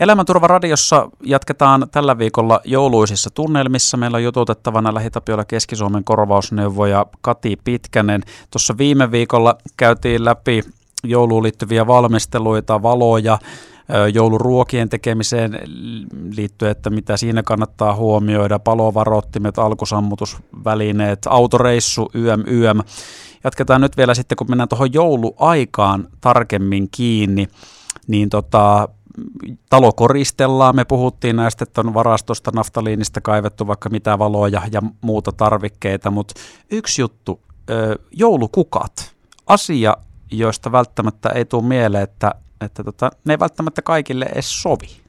Elämänturva radiossa jatketaan tällä viikolla jouluisissa tunnelmissa. Meillä on jututettavana Lähitapiolla Keski-Suomen korvausneuvoja Kati Pitkänen. Tuossa viime viikolla käytiin läpi jouluun liittyviä valmisteluita, valoja, jouluruokien tekemiseen liittyen, että mitä siinä kannattaa huomioida, palovarottimet, alkusammutusvälineet, autoreissu, YM, YM. Jatketaan nyt vielä sitten, kun mennään tuohon jouluaikaan tarkemmin kiinni, niin tota, talo koristellaan. Me puhuttiin näistä, että on varastosta naftaliinista kaivettu vaikka mitä valoja ja muuta tarvikkeita, mutta yksi juttu, joulukukat, asia, joista välttämättä ei tule mieleen, että, että tota, ne ei välttämättä kaikille edes sovi.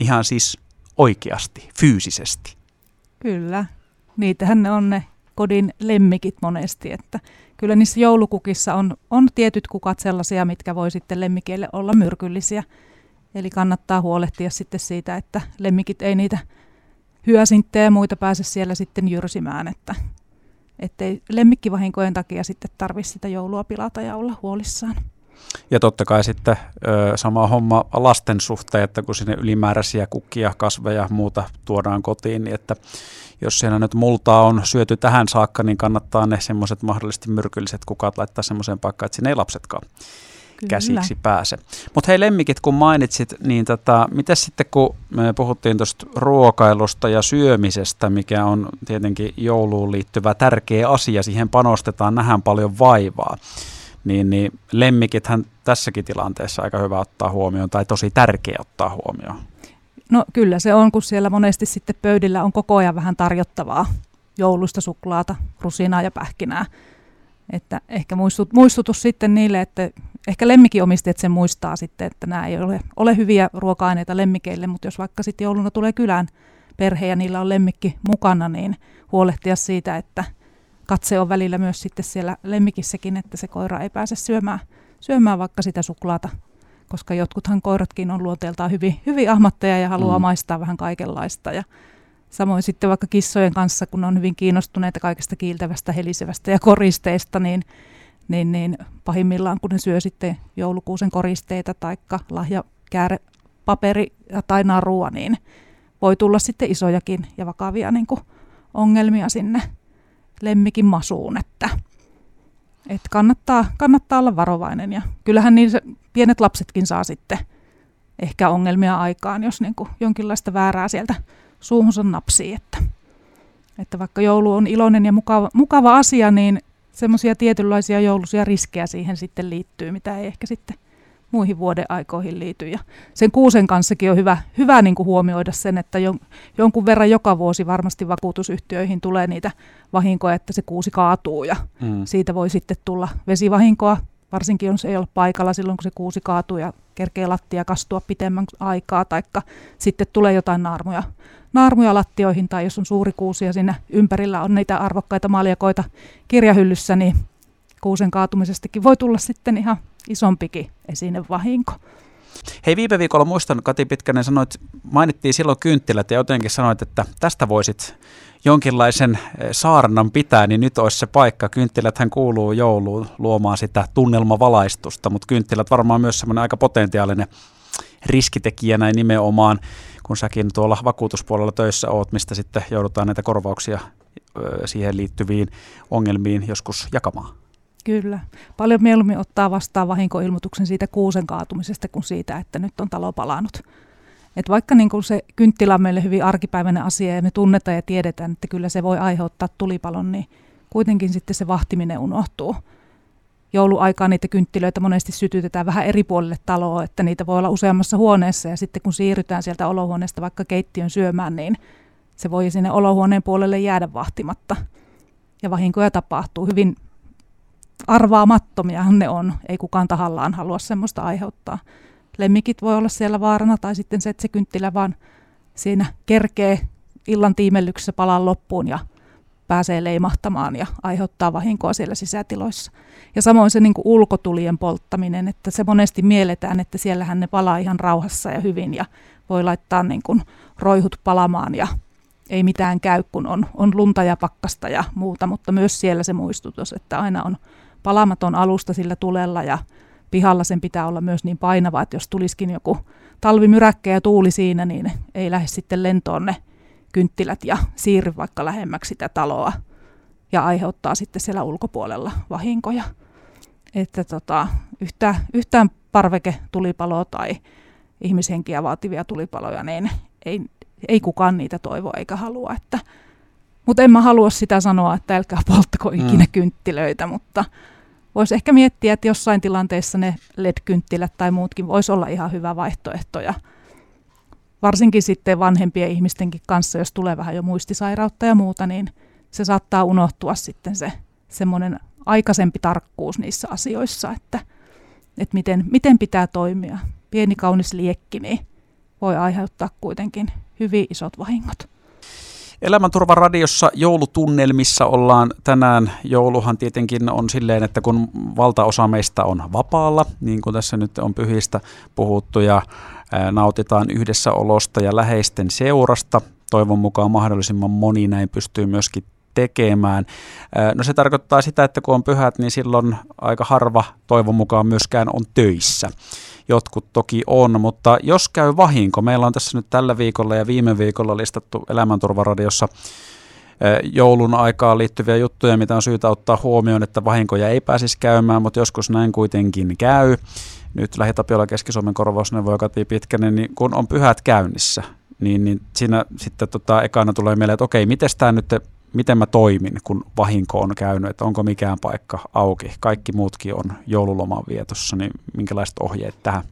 Ihan siis oikeasti, fyysisesti. Kyllä, niitähän ne on ne kodin lemmikit monesti, että kyllä niissä joulukukissa on, on tietyt kukat sellaisia, mitkä voi sitten lemmikeille olla myrkyllisiä. Eli kannattaa huolehtia sitten siitä, että lemmikit ei niitä hyösinttejä ja muita pääse siellä sitten jyrsimään, että ettei lemmikkivahinkojen takia sitten tarvitse sitä joulua pilata ja olla huolissaan. Ja totta kai sitten ö, sama homma lasten suhteen, että kun sinne ylimääräisiä kukkia, kasveja ja muuta tuodaan kotiin, niin että jos siellä nyt multaa on syöty tähän saakka, niin kannattaa ne semmoiset mahdollisesti myrkylliset kukat laittaa semmoiseen paikkaan, että sinne ei lapsetkaan Kyllä. käsiksi pääse. Mutta hei lemmikit, kun mainitsit, niin tota, miten sitten kun me puhuttiin tuosta ruokailusta ja syömisestä, mikä on tietenkin jouluun liittyvä tärkeä asia, siihen panostetaan, nähdään paljon vaivaa, niin, niin lemmikithän tässäkin tilanteessa aika hyvä ottaa huomioon tai tosi tärkeä ottaa huomioon. No kyllä se on, kun siellä monesti sitten pöydillä on koko ajan vähän tarjottavaa joulusta suklaata, rusinaa ja pähkinää. Että ehkä muistut, muistutus sitten niille, että ehkä lemmikkiomistajat sen muistaa sitten, että nämä ei ole, ole hyviä ruoka-aineita lemmikeille, mutta jos vaikka sitten jouluna tulee kylään perhe ja niillä on lemmikki mukana, niin huolehtia siitä, että katse on välillä myös sitten siellä lemmikissäkin, että se koira ei pääse syömään, syömään vaikka sitä suklaata, koska jotkuthan koiratkin on luonteeltaan hyvin, hyvin ahmatteja ja haluaa mm. maistaa vähän kaikenlaista ja Samoin sitten vaikka kissojen kanssa, kun on hyvin kiinnostuneita kaikesta kiiltävästä, helisevästä ja koristeista, niin, niin, niin pahimmillaan kun ne syö sitten joulukuusen koristeita tai lahjakääre, paperi tai narua, niin voi tulla sitten isojakin ja vakavia niin kuin ongelmia sinne lemmikin masuun, että, että kannattaa, kannattaa olla varovainen ja kyllähän niin se, pienet lapsetkin saa sitten ehkä ongelmia aikaan, jos niin kuin jonkinlaista väärää sieltä suuhunsa napsii. Että, että vaikka joulu on iloinen ja mukava, mukava asia, niin semmoisia tietynlaisia jouluisia riskejä siihen sitten liittyy, mitä ei ehkä sitten muihin vuoden aikoihin liity. Ja sen kuusen kanssakin on hyvä, hyvä niin kuin huomioida sen, että jon, jonkun verran joka vuosi varmasti vakuutusyhtiöihin tulee niitä vahinkoja, että se kuusi kaatuu ja mm. siitä voi sitten tulla vesivahinkoa, varsinkin jos ei ole paikalla silloin, kun se kuusi kaatuu ja kerkee lattia kastua pitemmän aikaa, taikka sitten tulee jotain naarmuja naarmuja lattioihin tai jos on suuri kuusi ja siinä ympärillä on niitä arvokkaita maljakoita kirjahyllyssä, niin kuusen kaatumisestakin voi tulla sitten ihan isompikin esinevahinko. Hei, viime viikolla muistan, Kati Pitkänen sanoit, mainittiin silloin kynttilät ja jotenkin sanoit, että tästä voisit jonkinlaisen eh, saarnan pitää, niin nyt olisi se paikka. Kynttiläthän kuuluu jouluun luomaan sitä tunnelmavalaistusta, mutta kynttilät varmaan myös semmoinen aika potentiaalinen riskitekijä näin nimenomaan kun säkin tuolla vakuutuspuolella töissä oot, mistä sitten joudutaan näitä korvauksia siihen liittyviin ongelmiin joskus jakamaan. Kyllä. Paljon mieluummin ottaa vastaan vahinkoilmoituksen siitä kuusen kaatumisesta kuin siitä, että nyt on talo palannut. Et vaikka niin se kynttilä on meille hyvin arkipäiväinen asia ja me tunnetaan ja tiedetään, että kyllä se voi aiheuttaa tulipalon, niin kuitenkin sitten se vahtiminen unohtuu jouluaikaan niitä kynttilöitä monesti sytytetään vähän eri puolille taloa, että niitä voi olla useammassa huoneessa ja sitten kun siirrytään sieltä olohuoneesta vaikka keittiön syömään, niin se voi sinne olohuoneen puolelle jäädä vahtimatta. Ja vahinkoja tapahtuu. Hyvin arvaamattomia ne on. Ei kukaan tahallaan halua semmoista aiheuttaa. Lemmikit voi olla siellä vaarana tai sitten se, että se kynttilä vaan siinä kerkee illan tiimellyksessä palan loppuun ja pääsee leimahtamaan ja aiheuttaa vahinkoa siellä sisätiloissa. Ja samoin se niin kuin ulkotulien polttaminen, että se monesti mielletään, että siellähän ne palaa ihan rauhassa ja hyvin ja voi laittaa niin kuin roihut palamaan ja ei mitään käy, kun on, on lunta ja pakkasta ja muuta, mutta myös siellä se muistutus, että aina on palamaton alusta sillä tulella ja pihalla sen pitää olla myös niin painava, että jos tulisikin joku talvimyräkkä ja tuuli siinä, niin ei lähde sitten lentoon ne kynttilät ja siirry vaikka lähemmäksi sitä taloa ja aiheuttaa sitten siellä ulkopuolella vahinkoja. Että tota, yhtä, yhtään parveketulipaloa tai ihmishenkiä vaativia tulipaloja, niin ei, ei kukaan niitä toivo eikä halua. Että, mutta en mä halua sitä sanoa, että älkää polttako mm. ikinä mm. kynttilöitä, mutta voisi ehkä miettiä, että jossain tilanteessa ne LED-kynttilät tai muutkin voisi olla ihan hyvä vaihtoehto. Ja varsinkin sitten vanhempien ihmistenkin kanssa, jos tulee vähän jo muistisairautta ja muuta, niin se saattaa unohtua sitten se semmoinen aikaisempi tarkkuus niissä asioissa, että, että miten, miten pitää toimia. Pieni kaunis liekki niin voi aiheuttaa kuitenkin hyvin isot vahingot. Elämänturva radiossa joulutunnelmissa ollaan tänään. Jouluhan tietenkin on silleen, että kun valtaosa meistä on vapaalla, niin kuin tässä nyt on pyhistä puhuttu ja nautitaan yhdessä olosta ja läheisten seurasta. Toivon mukaan mahdollisimman moni näin pystyy myöskin tekemään. No se tarkoittaa sitä, että kun on pyhät, niin silloin aika harva toivon mukaan myöskään on töissä. Jotkut toki on, mutta jos käy vahinko, meillä on tässä nyt tällä viikolla ja viime viikolla listattu Elämänturvaradiossa joulun aikaan liittyviä juttuja, mitä on syytä ottaa huomioon, että vahinkoja ei pääsisi käymään, mutta joskus näin kuitenkin käy. Nyt Lähi-Tapiola Keski-Suomen korvausneuvoja Kati Pitkänen, niin kun on pyhät käynnissä, niin, niin siinä sitten tota, ekana tulee mieleen, että okei, miten tämä nyt miten mä toimin, kun vahinko on käynyt, että onko mikään paikka auki. Kaikki muutkin on joululoman vietossa, niin minkälaiset ohjeet tähän?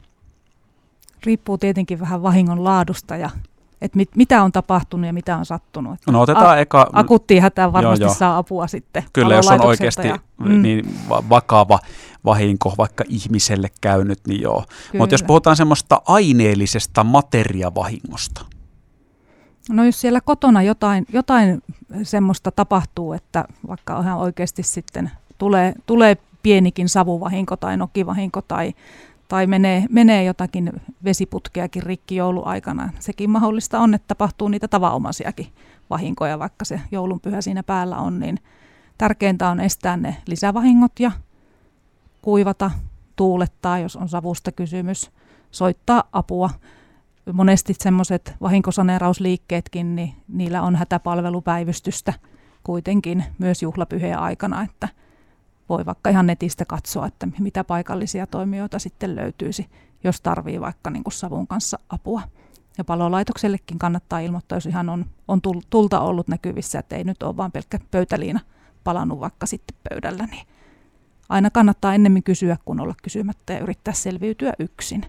Riippuu tietenkin vähän vahingon laadusta ja että mit, mitä on tapahtunut ja mitä on sattunut. No otetaan a- eka... Akuuttiin hätään varmasti joo, joo. saa apua sitten. Kyllä, jos on oikeasti ja, mm. niin vakava vahinko vaikka ihmiselle käynyt, niin joo. Mutta jos puhutaan semmoista aineellisesta materiavahingosta, No jos siellä kotona jotain, jotain semmoista tapahtuu, että vaikka ihan oikeasti sitten tulee, tulee pienikin savuvahinko tai nokivahinko tai, tai menee, menee jotakin vesiputkeakin rikki jouluaikana. Sekin mahdollista on, että tapahtuu niitä tavanomaisiakin vahinkoja, vaikka se joulunpyhä siinä päällä on, niin tärkeintä on estää ne lisävahingot ja kuivata, tuulettaa, jos on savusta kysymys, soittaa apua monesti semmoiset vahinkosaneerausliikkeetkin, niin niillä on hätäpalvelupäivystystä kuitenkin myös juhlapyhien aikana, että voi vaikka ihan netistä katsoa, että mitä paikallisia toimijoita sitten löytyisi, jos tarvii vaikka niin kuin savun kanssa apua. Ja palolaitoksellekin kannattaa ilmoittaa, jos ihan on, on tulta ollut näkyvissä, että ei nyt ole vain pelkkä pöytäliina palannut vaikka sitten pöydällä, niin aina kannattaa ennemmin kysyä kuin olla kysymättä ja yrittää selviytyä yksin.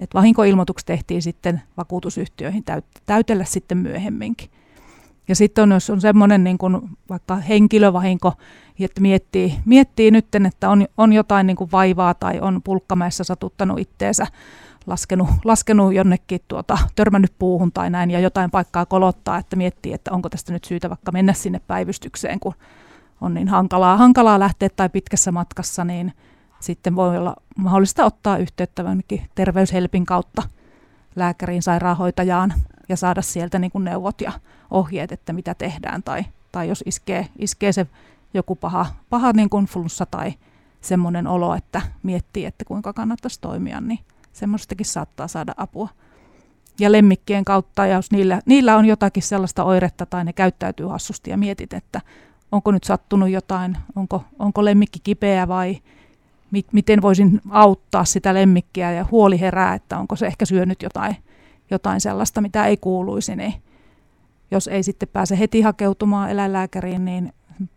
Et vahinkoilmoitukset tehtiin sitten vakuutusyhtiöihin täyt- täytellä sitten myöhemminkin. Ja sitten on, jos on semmoinen niin kuin vaikka henkilövahinko, että miettii, miettii nyt, että on, on jotain niin kuin vaivaa tai on pulkkamäessä satuttanut itteensä, laskenut, laskenut jonnekin, tuota, törmännyt puuhun tai näin ja jotain paikkaa kolottaa, että miettii, että onko tästä nyt syytä vaikka mennä sinne päivystykseen, kun on niin hankalaa, hankalaa lähteä tai pitkässä matkassa, niin – sitten voi olla mahdollista ottaa yhteyttä terveyshelpin kautta lääkäriin, sairaanhoitajaan ja saada sieltä niin kuin neuvot ja ohjeet, että mitä tehdään tai, tai jos iskee, iskee se joku paha, paha niin kuin flunssa tai semmoinen olo, että miettii, että kuinka kannattaisi toimia, niin semmoistakin saattaa saada apua. Ja lemmikkien kautta, ja jos niillä, niillä on jotakin sellaista oiretta tai ne käyttäytyy hassusti ja mietit, että onko nyt sattunut jotain, onko, onko lemmikki kipeä vai mit, miten voisin auttaa sitä lemmikkiä ja huoli herää, että onko se ehkä syönyt jotain, jotain sellaista, mitä ei kuuluisi, niin jos ei sitten pääse heti hakeutumaan eläinlääkäriin, niin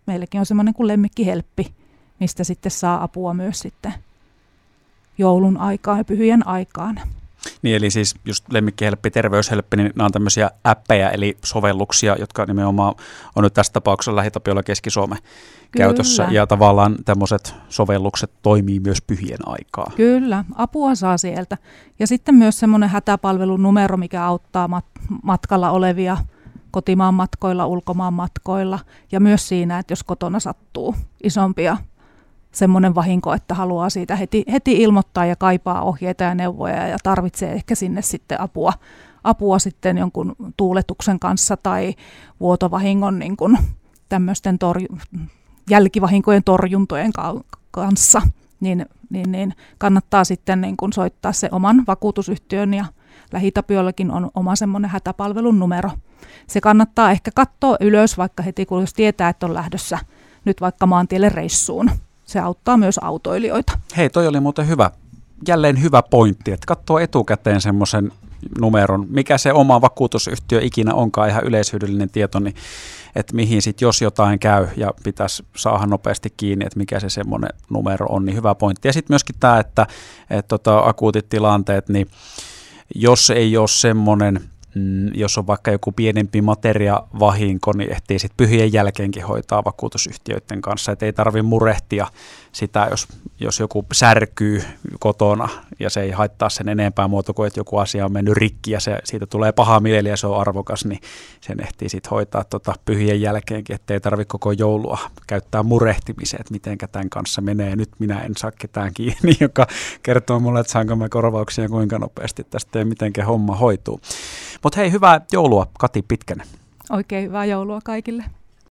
meilläkin on semmoinen kuin lemmikkihelppi, mistä sitten saa apua myös sitten joulun aikaan ja pyhyen aikaan. Niin eli siis just lemmikkihelppi, terveyshelppi, niin nämä on tämmöisiä appeja eli sovelluksia, jotka nimenomaan on nyt tässä tapauksessa Lähitapiolla Keski-Suomen käytössä. Ja tavallaan tämmöiset sovellukset toimii myös pyhien aikaa. Kyllä, apua saa sieltä. Ja sitten myös semmoinen hätäpalvelunumero, mikä auttaa mat- matkalla olevia kotimaan matkoilla, ulkomaan matkoilla. Ja myös siinä, että jos kotona sattuu isompia semmoinen vahinko, että haluaa siitä heti, heti ilmoittaa ja kaipaa ohjeita ja neuvoja ja tarvitsee ehkä sinne sitten apua, apua sitten jonkun tuuletuksen kanssa tai vuotovahingon niin kuin tämmöisten torju, jälkivahinkojen torjuntojen kanssa, niin, niin, niin kannattaa sitten niin kun soittaa se oman vakuutusyhtiön ja lähitapiollakin on oma semmoinen hätäpalvelun numero. Se kannattaa ehkä katsoa ylös, vaikka heti kun jos tietää, että on lähdössä nyt vaikka maantielle reissuun. Se auttaa myös autoilijoita. Hei, toi oli muuten hyvä. Jälleen hyvä pointti, että katsoo etukäteen semmoisen numeron, mikä se oma vakuutusyhtiö ikinä onkaan ihan yleishyödyllinen tieto, niin että mihin sitten jos jotain käy ja pitäisi saada nopeasti kiinni, että mikä se semmoinen numero on, niin hyvä pointti. Ja sitten myöskin tämä, että, että tota, akuutit tilanteet, niin jos ei ole semmoinen mm, jos on vaikka joku pienempi materiavahinko, niin ehtii sitten pyhien jälkeenkin hoitaa vakuutusyhtiöiden kanssa, että ei tarvitse murehtia sitä, jos, jos joku särkyy kotona ja se ei haittaa sen enempää muoto kuin, että joku asia on mennyt rikki ja se, siitä tulee paha mieli ja se on arvokas, niin sen ehtii sitten hoitaa tota pyhien jälkeenkin, ettei tarvitse koko joulua käyttää murehtimiseen, että miten tämän kanssa menee. Nyt minä en saa ketään kiinni, joka kertoo mulle, että saanko mä korvauksia kuinka nopeasti tästä ja miten homma hoituu. Mutta hei, hyvää joulua Kati Pitkänen. Oikein hyvää joulua kaikille.